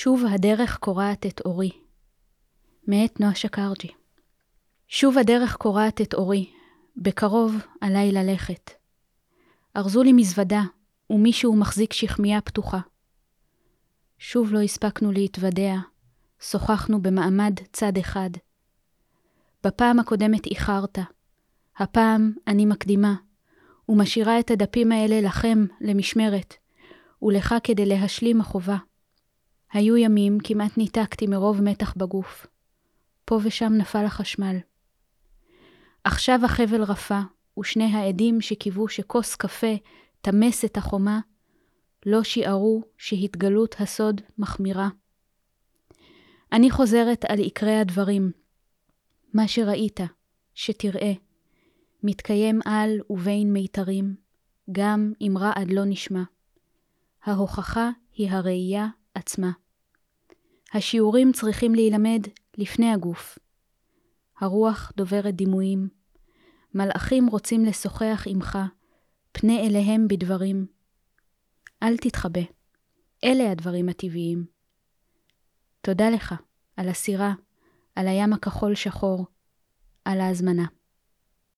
שוב הדרך קורעת את אורי. מאת נועה שקרג'י. שוב הדרך קורעת את אורי, בקרוב עליי ללכת. ארזו לי מזוודה, ומישהו מחזיק שכמיה פתוחה. שוב לא הספקנו להתוודע, שוחחנו במעמד צד אחד. בפעם הקודמת איחרת, הפעם אני מקדימה, ומשאירה את הדפים האלה לכם למשמרת, ולך כדי להשלים החובה. היו ימים כמעט ניתקתי מרוב מתח בגוף. פה ושם נפל החשמל. עכשיו החבל רפה, ושני העדים שקיוו שכוס קפה תמס את החומה, לא שיערו שהתגלות הסוד מחמירה. אני חוזרת על עיקרי הדברים. מה שראית, שתראה, מתקיים על ובין מיתרים, גם אם רעד לא נשמע. ההוכחה היא הראייה עצמה. השיעורים צריכים להילמד לפני הגוף. הרוח דוברת דימויים. מלאכים רוצים לשוחח עמך, פנה אליהם בדברים. אל תתחבא, אלה הדברים הטבעיים. תודה לך על הסירה, על הים הכחול שחור, על ההזמנה.